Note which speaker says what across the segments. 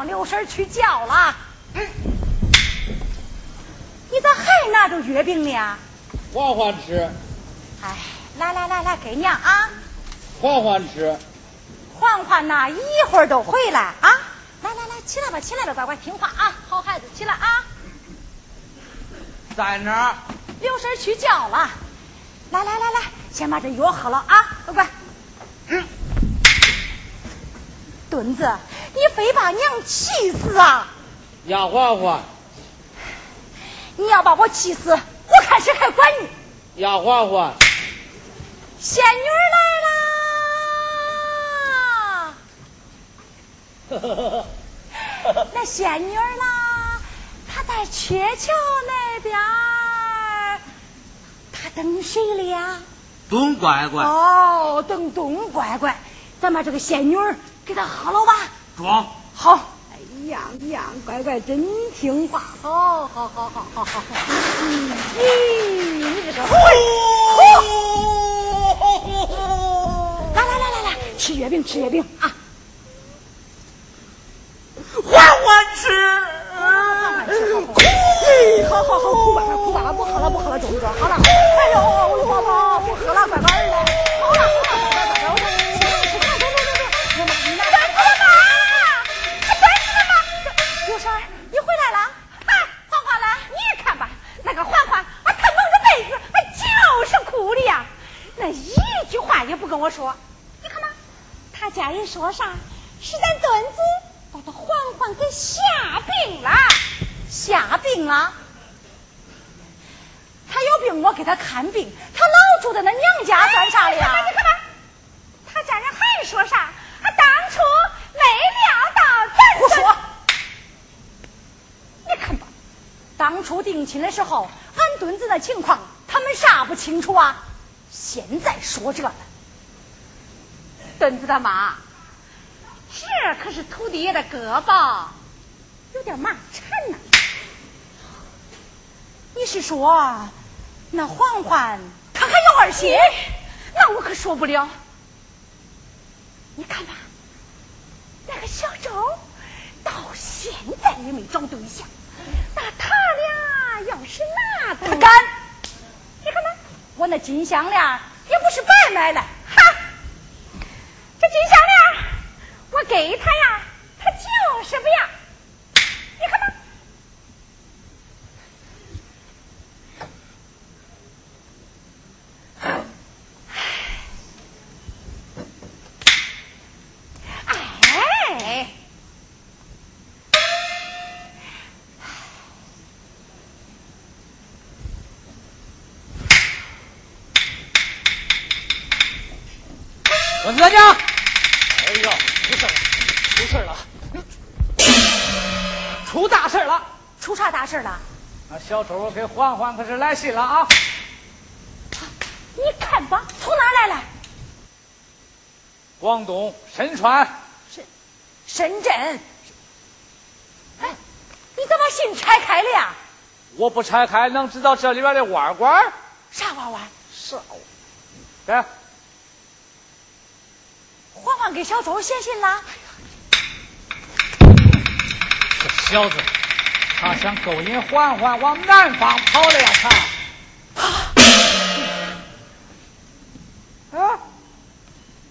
Speaker 1: 让刘婶去叫了。你咋还拿着月饼呢？
Speaker 2: 缓缓吃。
Speaker 1: 哎，来来来来，给娘啊！
Speaker 2: 缓缓吃。
Speaker 1: 缓缓呐，一会儿都回来啊！来来来，起来吧，起来吧，乖乖听话啊，好孩子，起来啊！
Speaker 2: 在哪儿？
Speaker 1: 刘婶去叫了。来来来来，先把这药喝了啊，乖乖。嗯。墩子，你非把娘气死啊！
Speaker 2: 丫花花，
Speaker 1: 你要把我气死，我看谁还管你！
Speaker 2: 丫花花，
Speaker 1: 仙女来啦！那仙女啦，她在鹊桥那边，她等谁了呀？
Speaker 2: 董乖乖。
Speaker 1: 哦，等董乖乖，咱把这个仙女给她喝了吧。
Speaker 2: 装。
Speaker 1: 好。样样乖乖真听话，好好好好好好好。咦，你这个混来来来来来，吃月饼吃月饼啊！
Speaker 2: 缓缓吃，
Speaker 1: 缓缓吃，好好好，哭吧哭吧，不喝了不喝了，中不中？好了，哎呦，我的宝不喝了，乖乖儿了，好了也不跟我说。你看嘛，他家人说啥？是咱墩子把他欢欢给吓病了，吓病了。他有病，我给他看病，他老住在那娘家算啥了呀？你看吧，他家人还说啥？他当初没料到咱。胡说。你看吧，当初定亲的时候，俺墩子那情况，他们啥不清楚啊？现在说这，墩子他妈，这可是土地爷的胳膊，有点麻缠呐。你是说，那嬛嬛她还有二心？那我可说不了。你看吧，那个小周到现在也没找对象。那他俩要是拿他敢，你看嘛，我那金项链也不是白买的，哈，这金项链我给他呀，他就是不要，你看
Speaker 3: 他。事了？
Speaker 2: 那小周给欢欢可是来信了啊！
Speaker 1: 你看吧，从哪来了？
Speaker 2: 广东深川。
Speaker 1: 深深圳。哎，你怎么信拆开了呀？
Speaker 2: 我不拆开，能知道这里边的弯弯？
Speaker 1: 啥弯弯？
Speaker 2: 啥？给。
Speaker 1: 欢欢给小周写信了。
Speaker 2: 这小子，他想勾引欢欢往南方跑了呀！他。啊！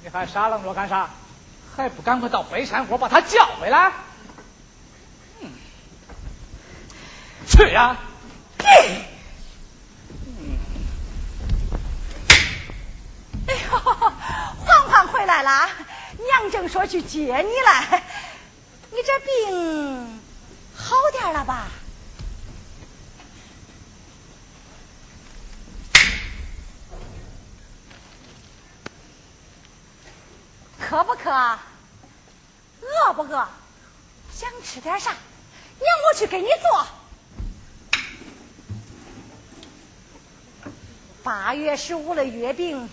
Speaker 2: 你还傻愣着干啥？还不赶快到北山坡把他叫回来？嗯，去呀！
Speaker 1: 哎呦，欢欢回来了，娘正说去接你来。你这病点了吧？渴不渴？饿不饿？想吃点啥？娘我去给你做。八月十五的月饼。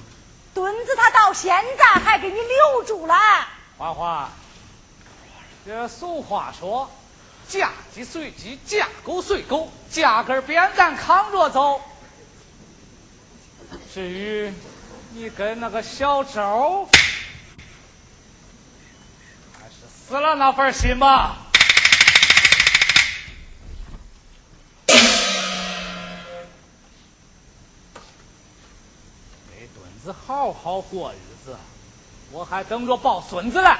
Speaker 1: 墩子他到现在还给你留住了。
Speaker 2: 花花，这俗话说，嫁鸡随鸡，嫁狗随狗，价根扁担扛着走。至于你跟那个小周，还是死了那份心吧。给墩子好好过日子，我还等着抱孙子呢。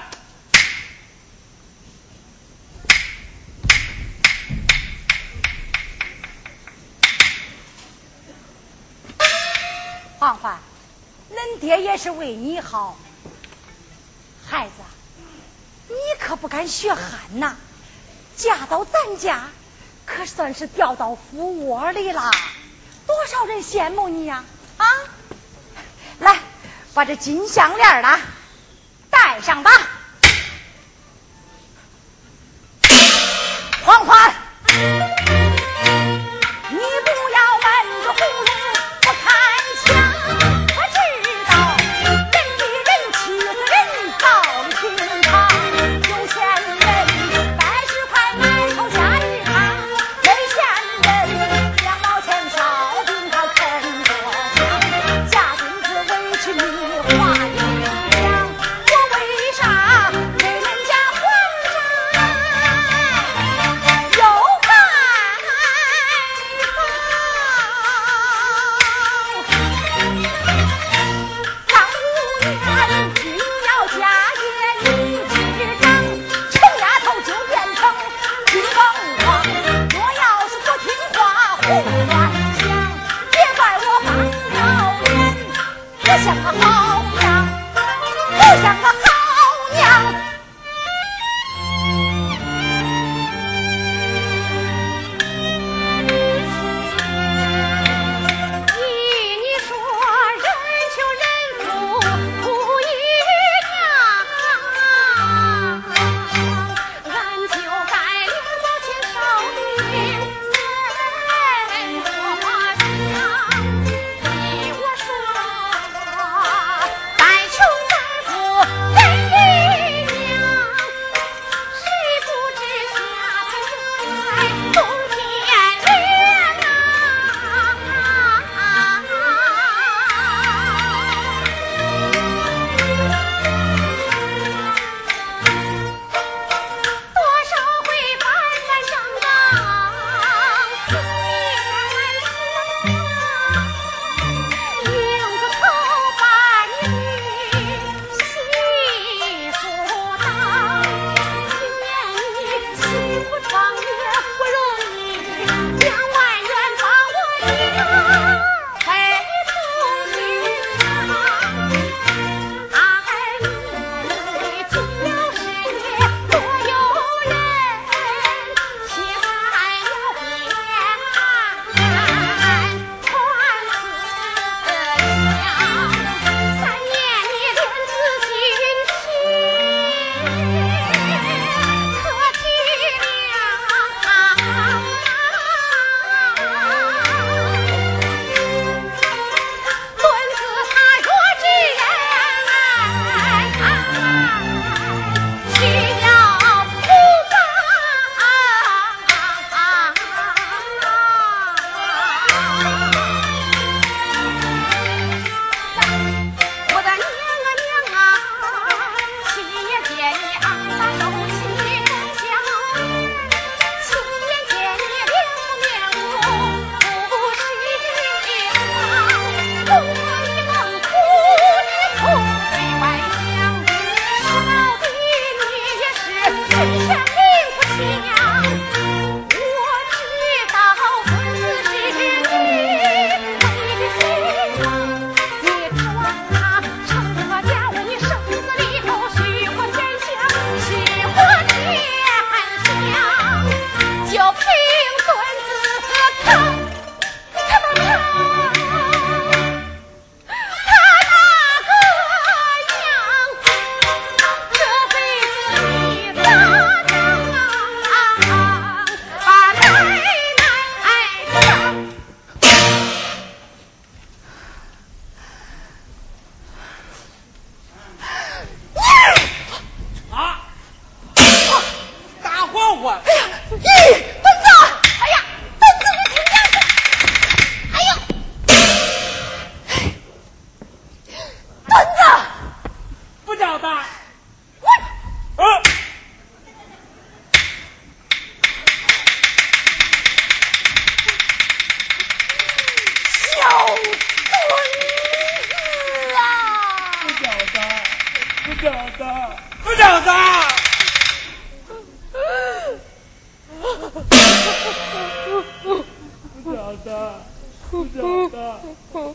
Speaker 1: 范，恁爹也是为你好，孩子，你可不敢学憨呐！嫁到咱家，可算是掉到福窝里啦，多少人羡慕你呀！啊，来，把这金项链啦戴上吧，
Speaker 4: 不
Speaker 5: 晓得不晓得。不
Speaker 3: 晓得 不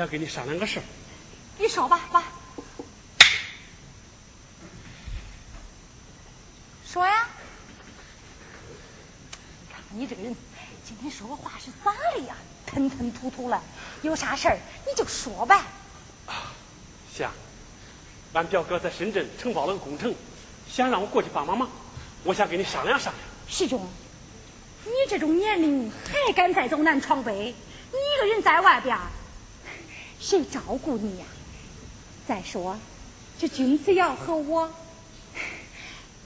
Speaker 4: 想
Speaker 3: 跟你商量个事儿。
Speaker 1: 你说吧，爸。说呀。看看你这个人，今天说个话是咋的呀？吞吞吐吐了。有啥事儿你就说呗。
Speaker 3: 香，俺表哥在深圳承包了个工程，想让我过去帮帮忙。我想跟你商量商量。
Speaker 1: 世忠，你这种年龄还敢再走南闯北？你一个人在外边儿，谁照顾你呀？再说，这君子瑶和我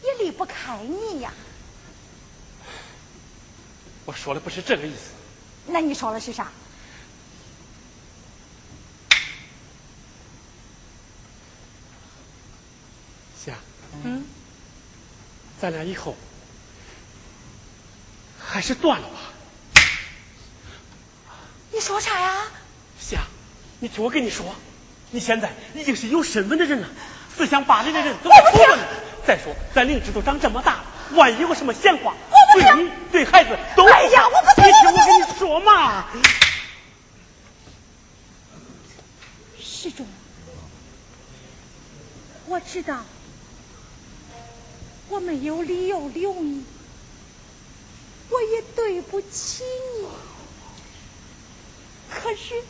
Speaker 1: 也离不开你呀。
Speaker 3: 我说的不是这个意思。
Speaker 1: 那你说的是啥？
Speaker 3: 香，
Speaker 1: 嗯，
Speaker 3: 咱俩以后还是断了吧。
Speaker 1: 你说啥呀？
Speaker 3: 香，你听我跟你说，你现在已经是有身份的人了，四乡八里的人都在讨论你。再说，咱灵芝都长这么大了，万一有个什么闲话，
Speaker 1: 我
Speaker 3: 对你对孩子都……
Speaker 1: 哎呀我不听
Speaker 3: 你听我跟你说嘛。
Speaker 1: 世忠，我知道我没有理由留你，我也对不起你，可是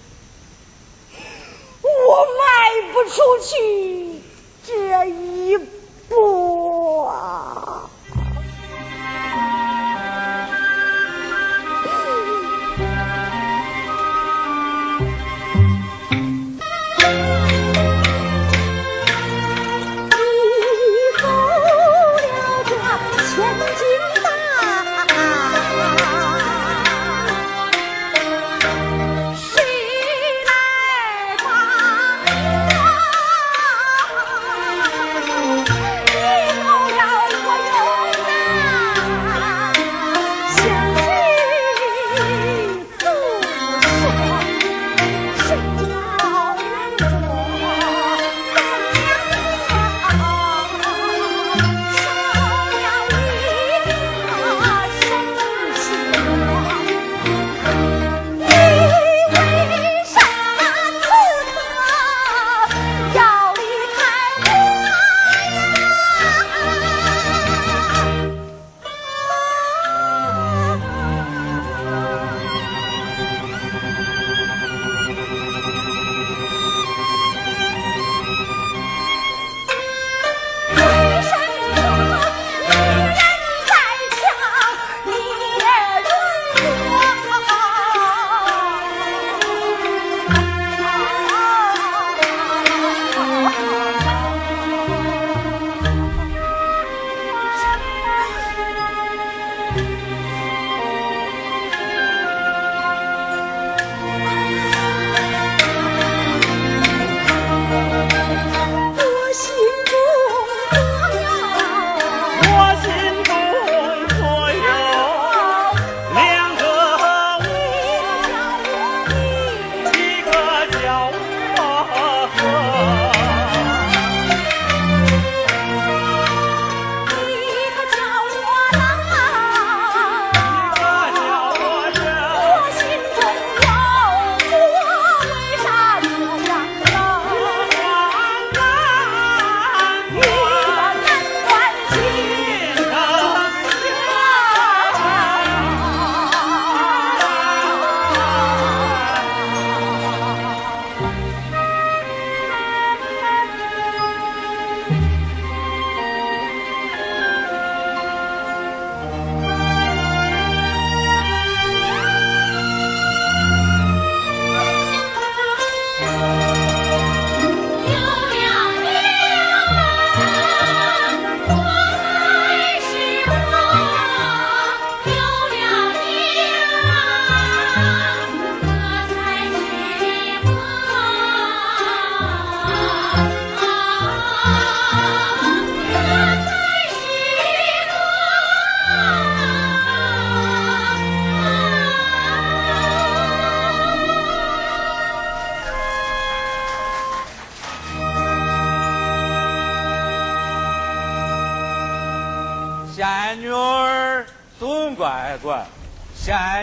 Speaker 1: 我迈不出去这一步啊！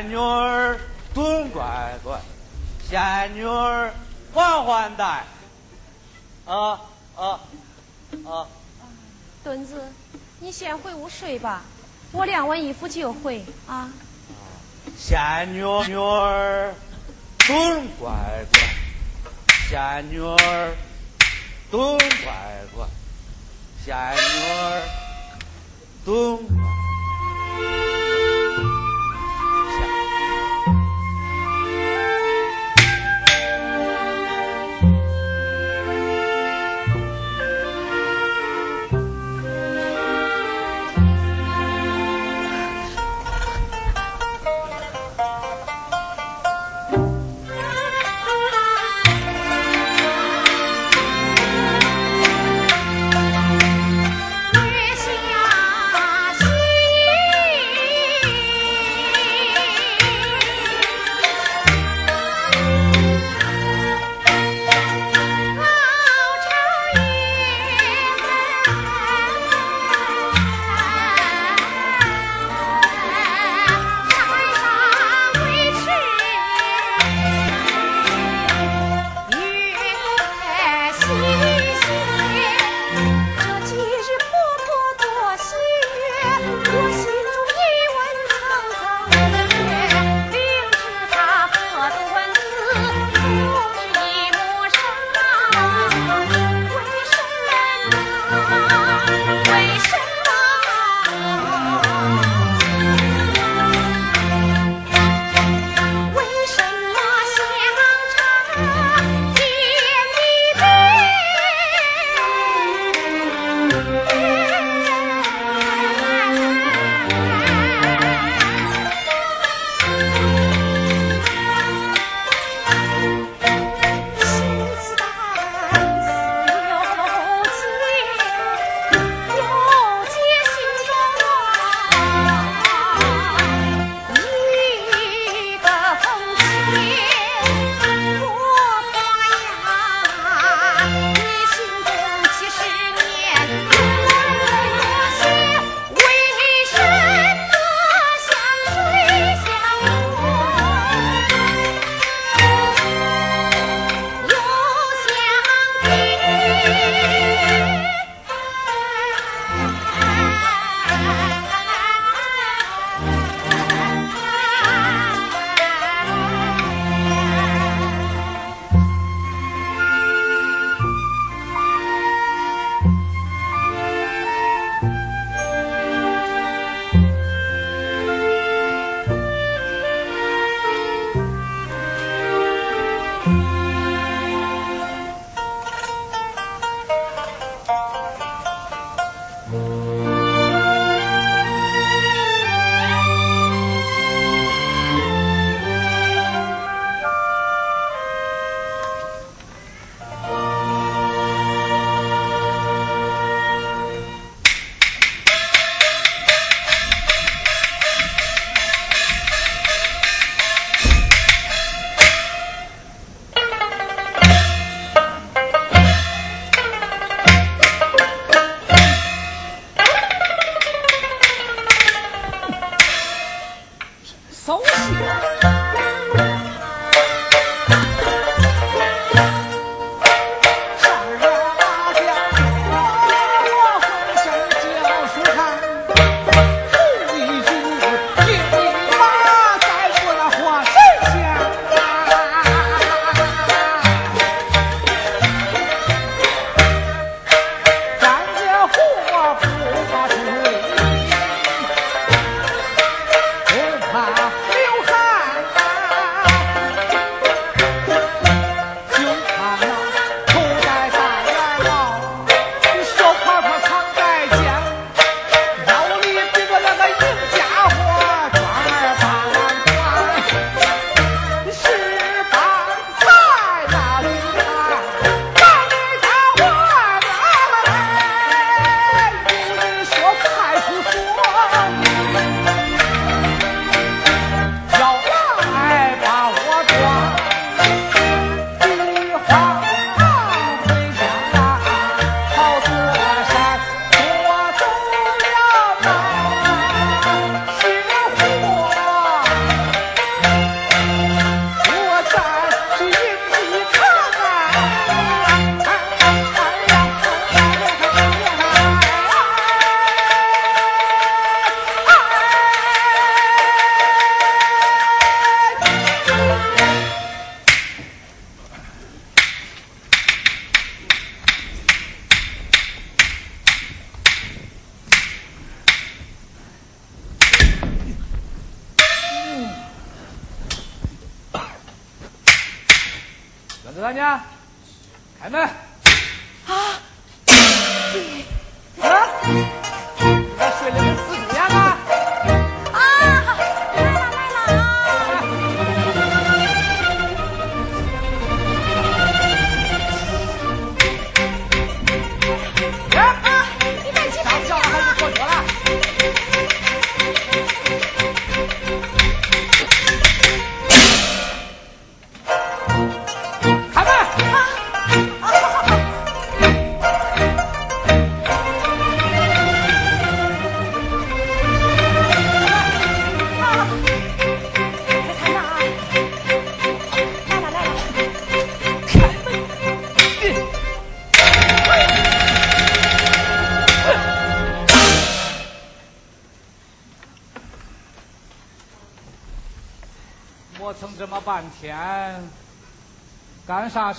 Speaker 1: 仙女儿蹲乖乖，仙女儿缓缓带。啊啊啊！
Speaker 6: 墩子，你先回屋睡吧，我晾完衣服就回啊。
Speaker 1: 仙女儿蹲乖乖，仙女儿蹲乖乖，仙女儿蹲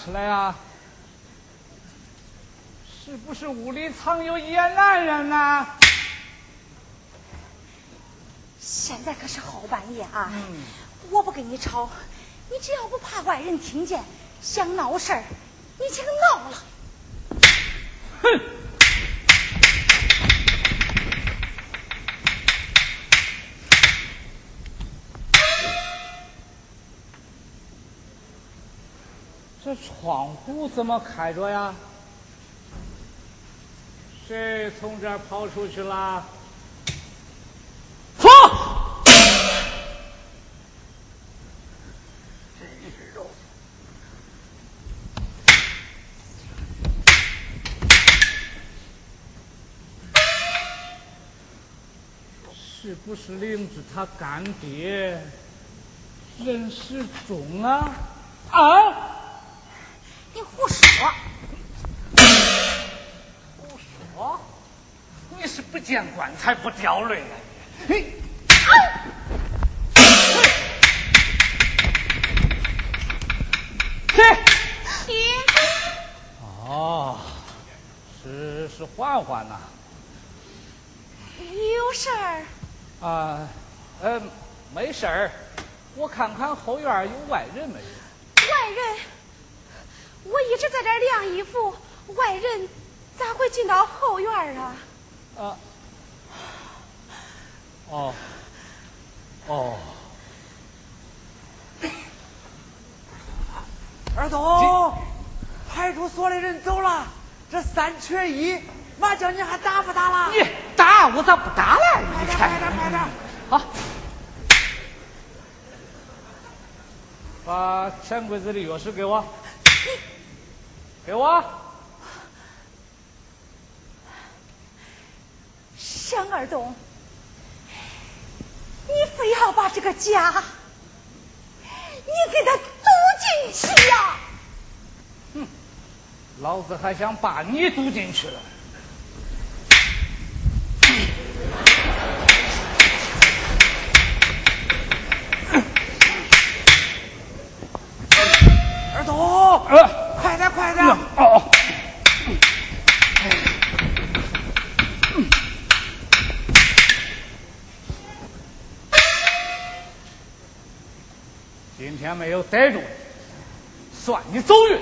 Speaker 2: 干啥吃来啊？是不是屋里藏有野男人啊？
Speaker 1: 现在可是后半夜啊！
Speaker 2: 嗯
Speaker 1: 我不跟你吵，你只要不怕外人听见，想闹事儿，你请闹了。
Speaker 2: 哼！窗户怎么开着呀？谁从这儿跑出去了？说！是不是灵子他干爹任世忠啊？啊！见棺材不掉泪啊！你嘿！
Speaker 1: 爹，
Speaker 2: 哦，是是欢欢呐、
Speaker 1: 有事儿？
Speaker 2: 啊，呃，没事儿，我看看后院有外人没有。
Speaker 1: 外人？我一直在这晾衣服，外人咋会进到后院啊？
Speaker 2: 啊，哦，哦，
Speaker 7: 二东，派出所的人走了，这三缺一，麻将你还打不打了？
Speaker 2: 你打我咋不打了？
Speaker 7: 快点，
Speaker 2: 你看，
Speaker 7: 快点，快点！
Speaker 2: 好，把钱柜子的钥匙给我，给我。
Speaker 1: 沈二东，你非要把这个家，你给他堵进去呀、
Speaker 2: 哼，老子还想把你堵进去了。
Speaker 7: 二东，
Speaker 2: 呃，
Speaker 7: 快点，快点！
Speaker 2: 哦，今天没有逮住，算你走运。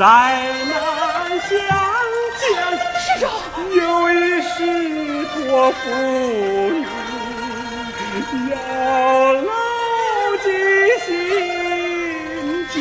Speaker 3: 在那
Speaker 1: 湘江
Speaker 3: 有一许多浮女要牢记心间。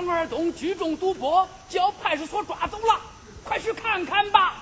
Speaker 3: 张二
Speaker 2: 东聚众赌博叫派出所抓走了快去看看吧。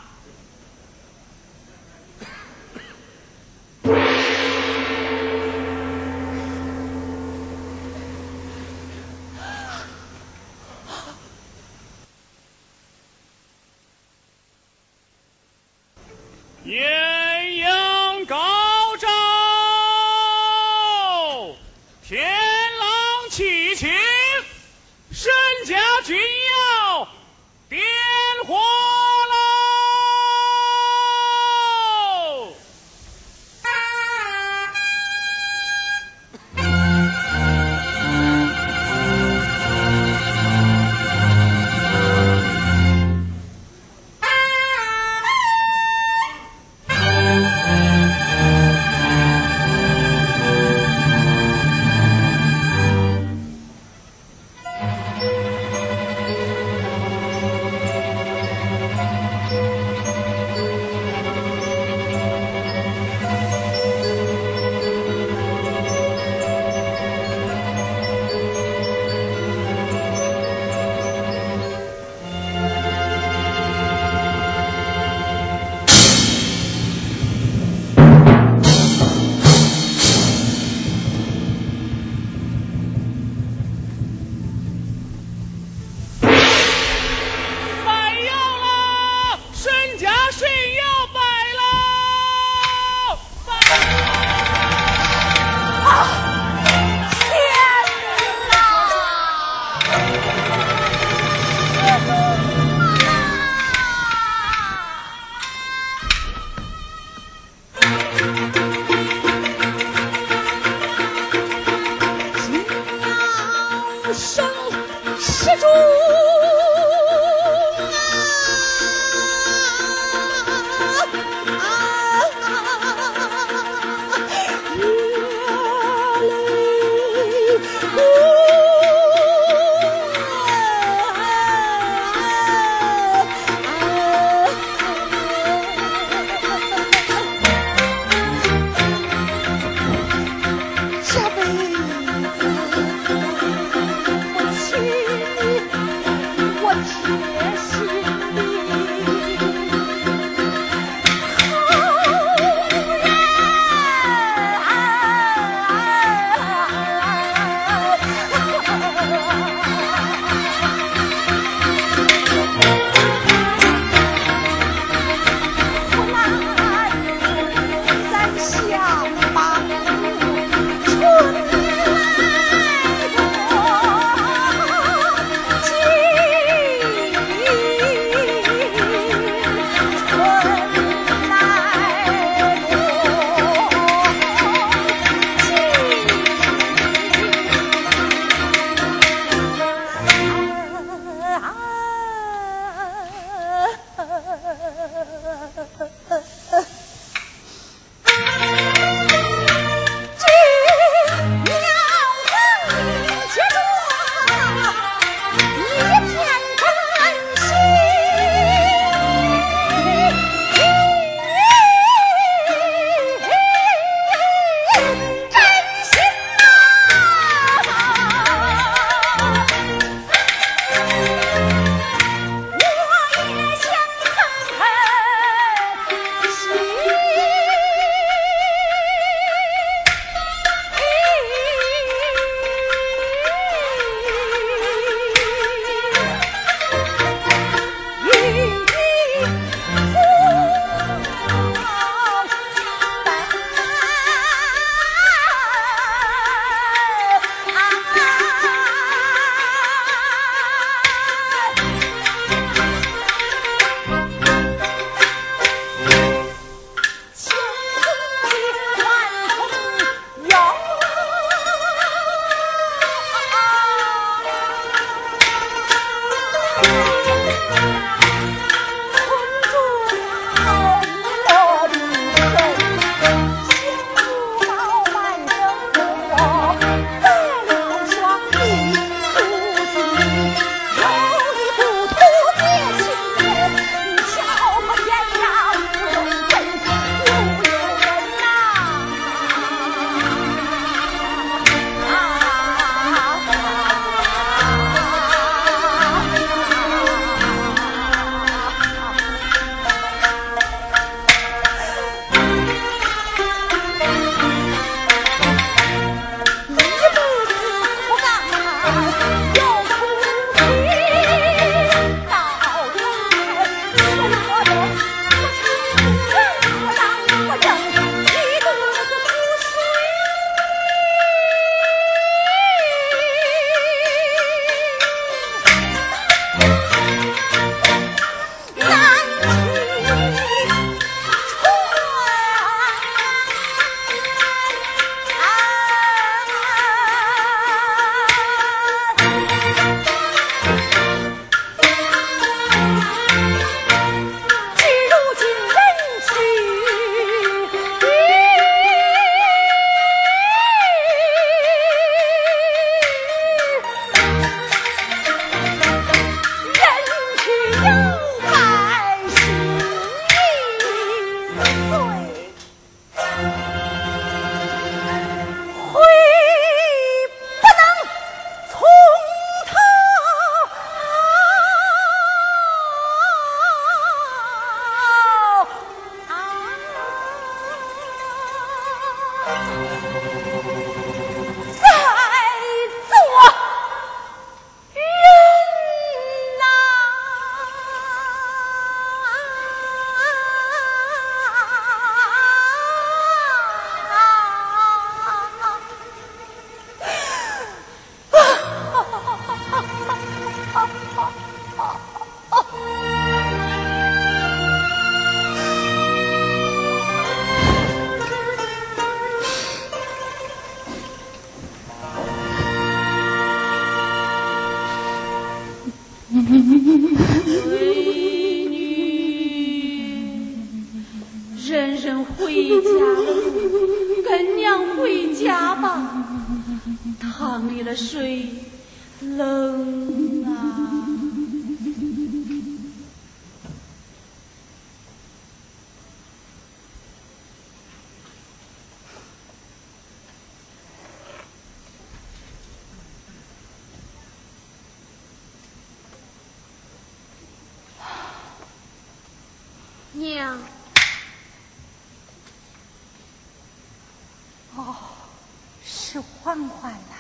Speaker 1: 是欢欢呐、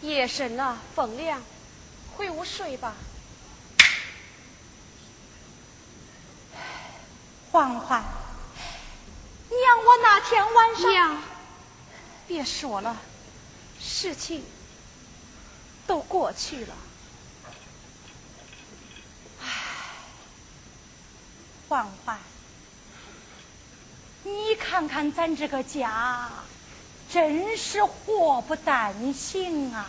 Speaker 6: 夜深了，风凉，回屋睡吧。
Speaker 1: 欢欢，娘，我那天晚上
Speaker 6: 娘，别说了，事情都过去了。
Speaker 1: 欢欢，你看看咱这个家，真是祸不单行啊！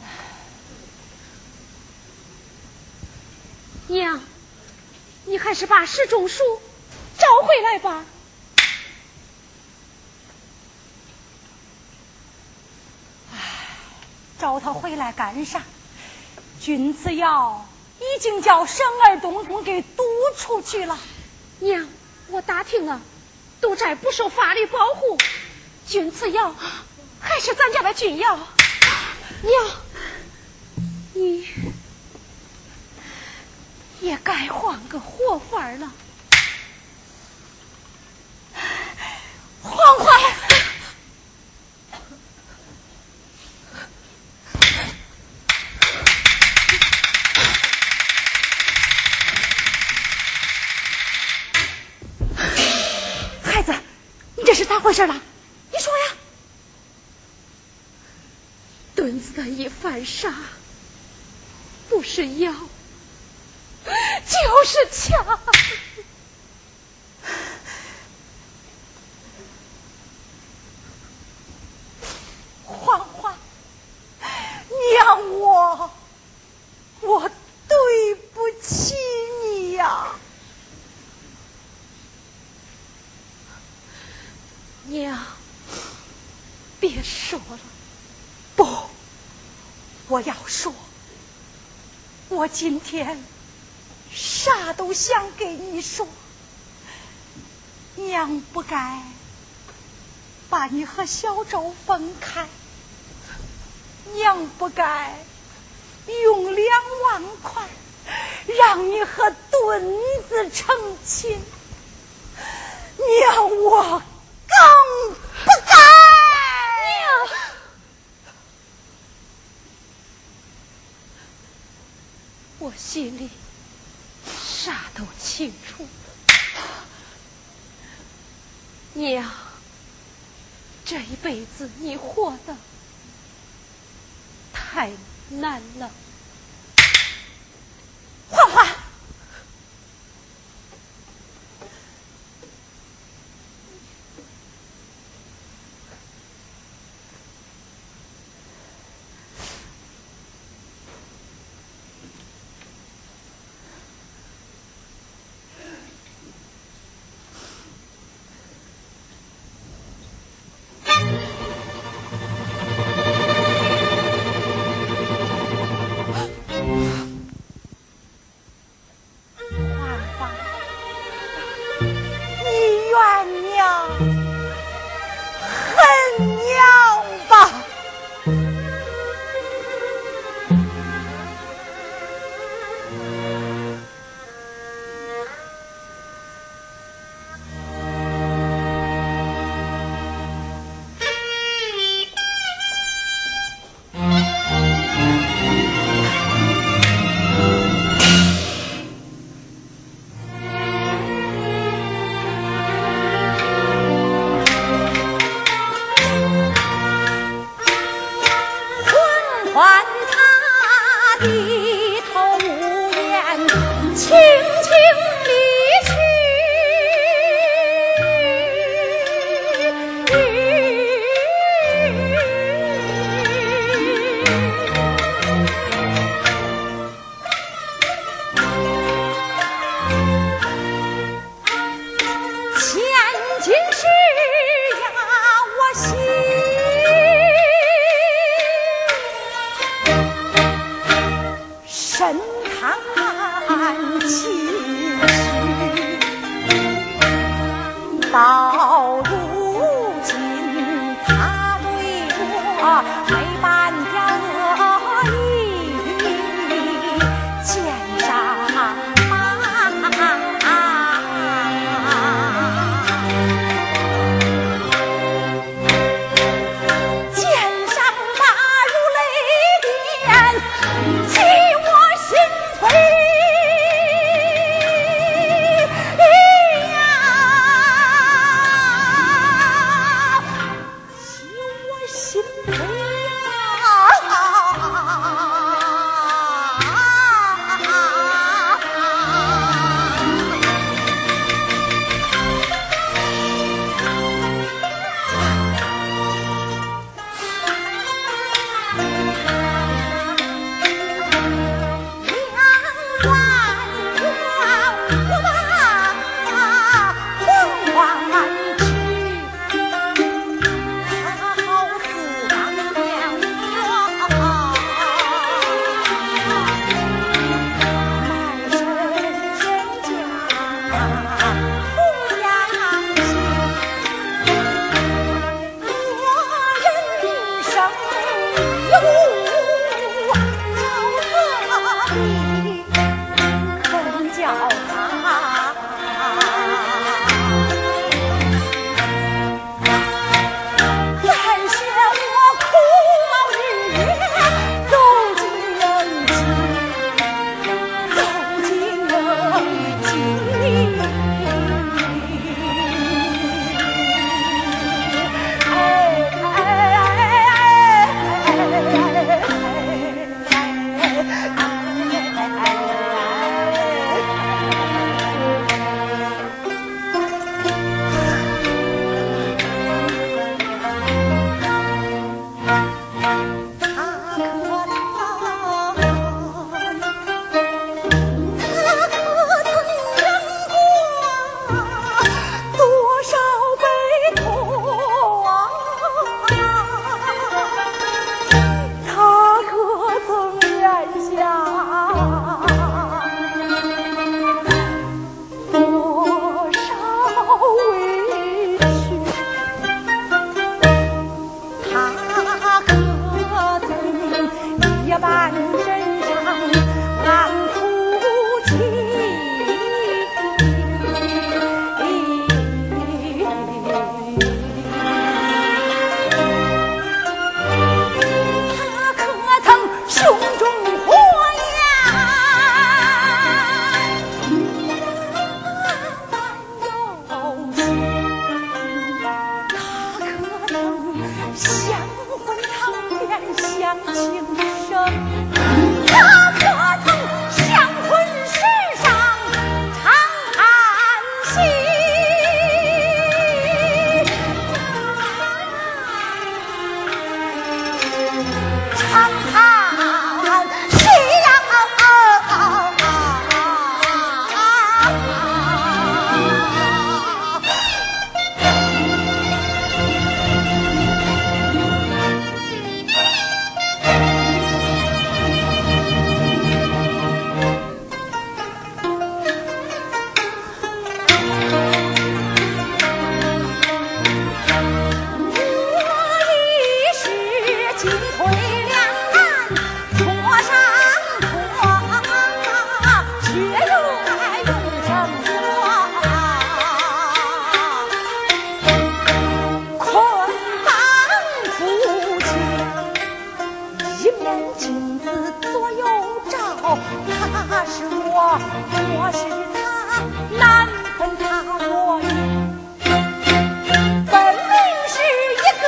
Speaker 6: 娘，你还是把石钟书找回来吧。
Speaker 1: 找他回来干啥？君子瑶已经叫沈二东给堵出去了。
Speaker 6: 娘，我打听了，都寨不受法律保护，君子瑶还是咱家的君药。娘，你也该换个活法了。
Speaker 1: 换换，孩子，你这是咋回事了？你说呀。
Speaker 6: 墩子的一犯傻，不是妖，就是强。
Speaker 1: 欢欢，娘我，我对不起你呀、
Speaker 6: 娘，别说了，
Speaker 1: 不，我要说，我今天啥都想给你说，娘不该把你和小周分开，娘不该用两万块让你和墩子成亲，娘我更不该。
Speaker 6: 娘。我心里啥都清楚，娘，这一辈子你活的太难了。
Speaker 1: 深叹情绪，镜子左右照，他是我，我是他，难分他我，分明是一个。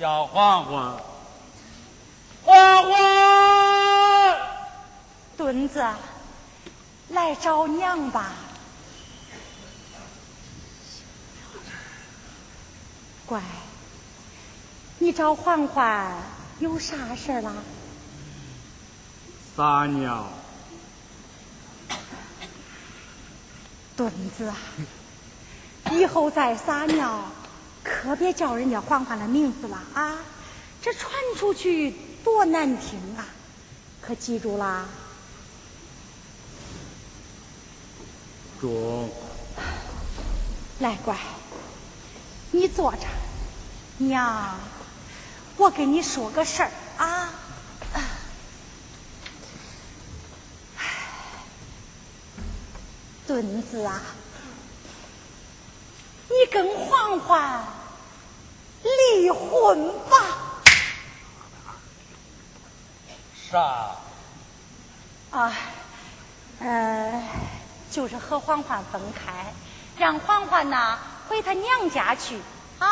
Speaker 7: 要欢欢，欢欢，
Speaker 1: 墩子，来找娘吧。乖，你找嬛嬛有啥事儿啦？
Speaker 7: 撒尿，
Speaker 1: 墩子啊，以后再撒尿，可别叫人家环环的名字了啊！这传出去多难听啊！可记住啦。
Speaker 7: 中，
Speaker 1: 来，乖，你坐着。娘，我跟你说个事儿啊。墩子啊，你跟环环离婚吧。
Speaker 7: 啥？
Speaker 1: 啊，呃，就是和环环分开，让环环呐回她娘家去啊。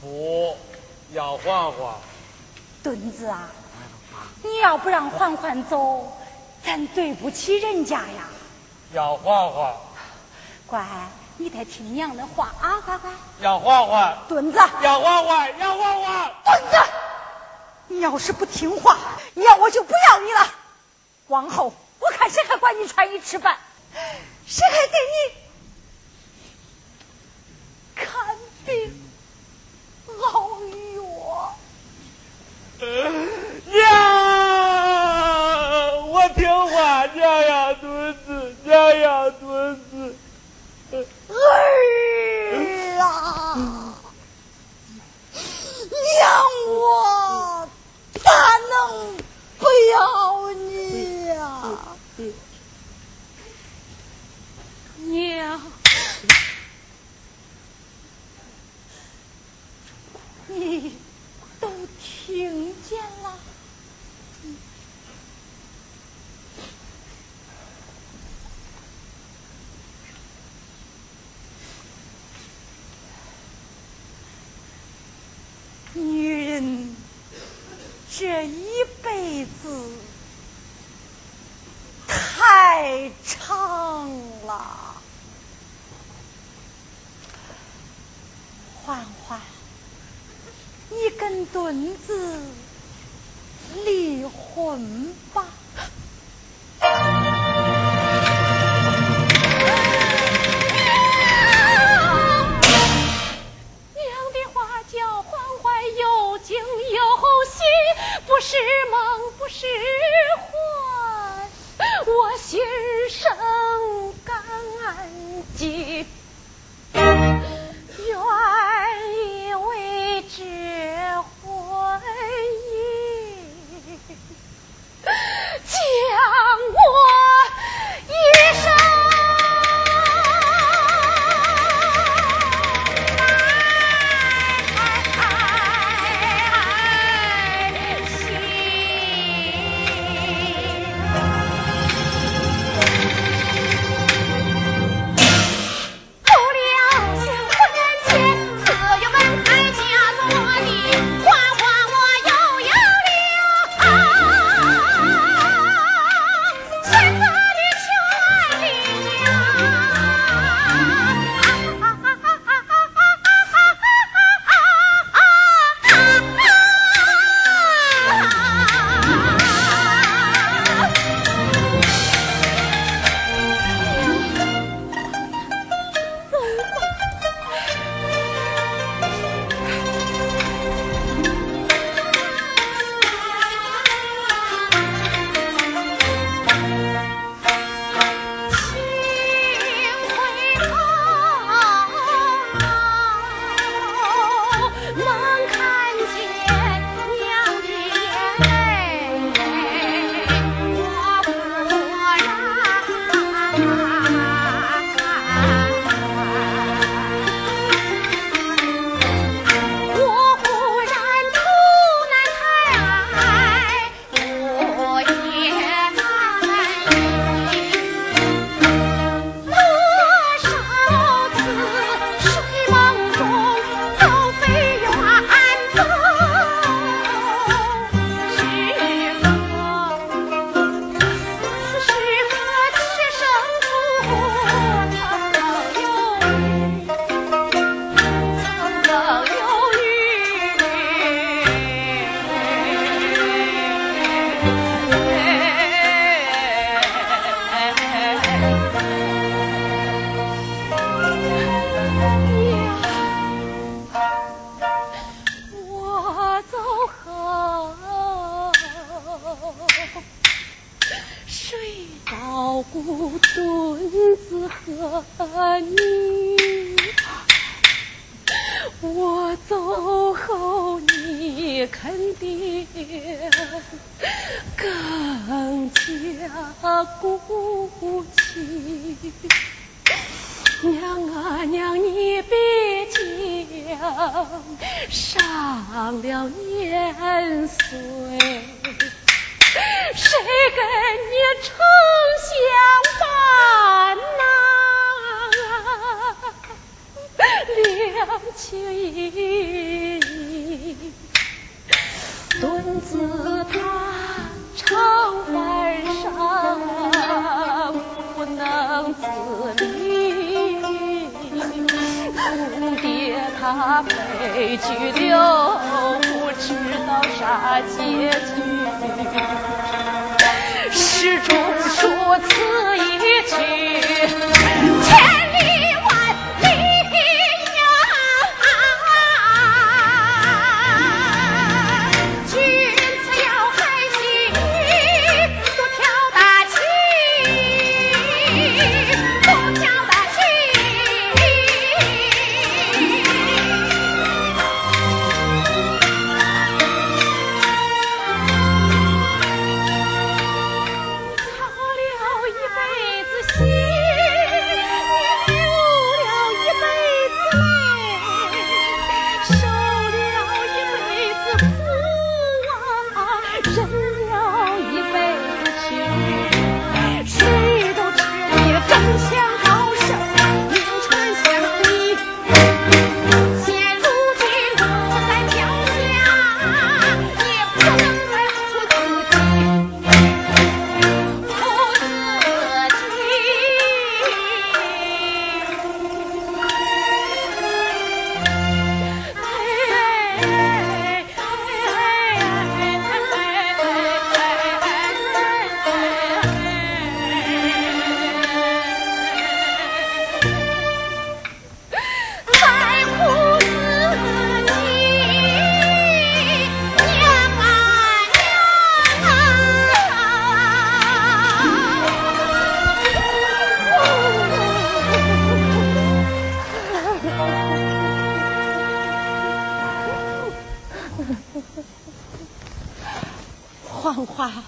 Speaker 7: 不要欢欢，
Speaker 1: 墩子啊，你要不让环环走，咱对不起人家呀。
Speaker 7: 要欢欢，
Speaker 1: 乖，你得听娘的话啊，乖乖。
Speaker 7: 要欢欢，
Speaker 1: 墩子，
Speaker 7: 要欢欢，要欢欢。
Speaker 1: 墩子，你要是不听话，你要我就不要你了。往后我看谁还管你穿衣吃饭，谁还给你看病熬药。
Speaker 7: 娘，我听话，娘呀，墩子，娘呀，墩子。
Speaker 1: 儿啊，娘我咋能不要你呀、娘，你都听见了。女人这一辈子太长了，欢欢，你跟墩子离婚吧。
Speaker 6: 不是梦不是幻，我心生感激，愿意为之婚姻将我一生。了年岁，谁跟你长相伴呐？两情依依，墩子他长班上不能自理，苦的。他被拘留，不知道啥结局。诗中数此一句，千。
Speaker 1: 哈哈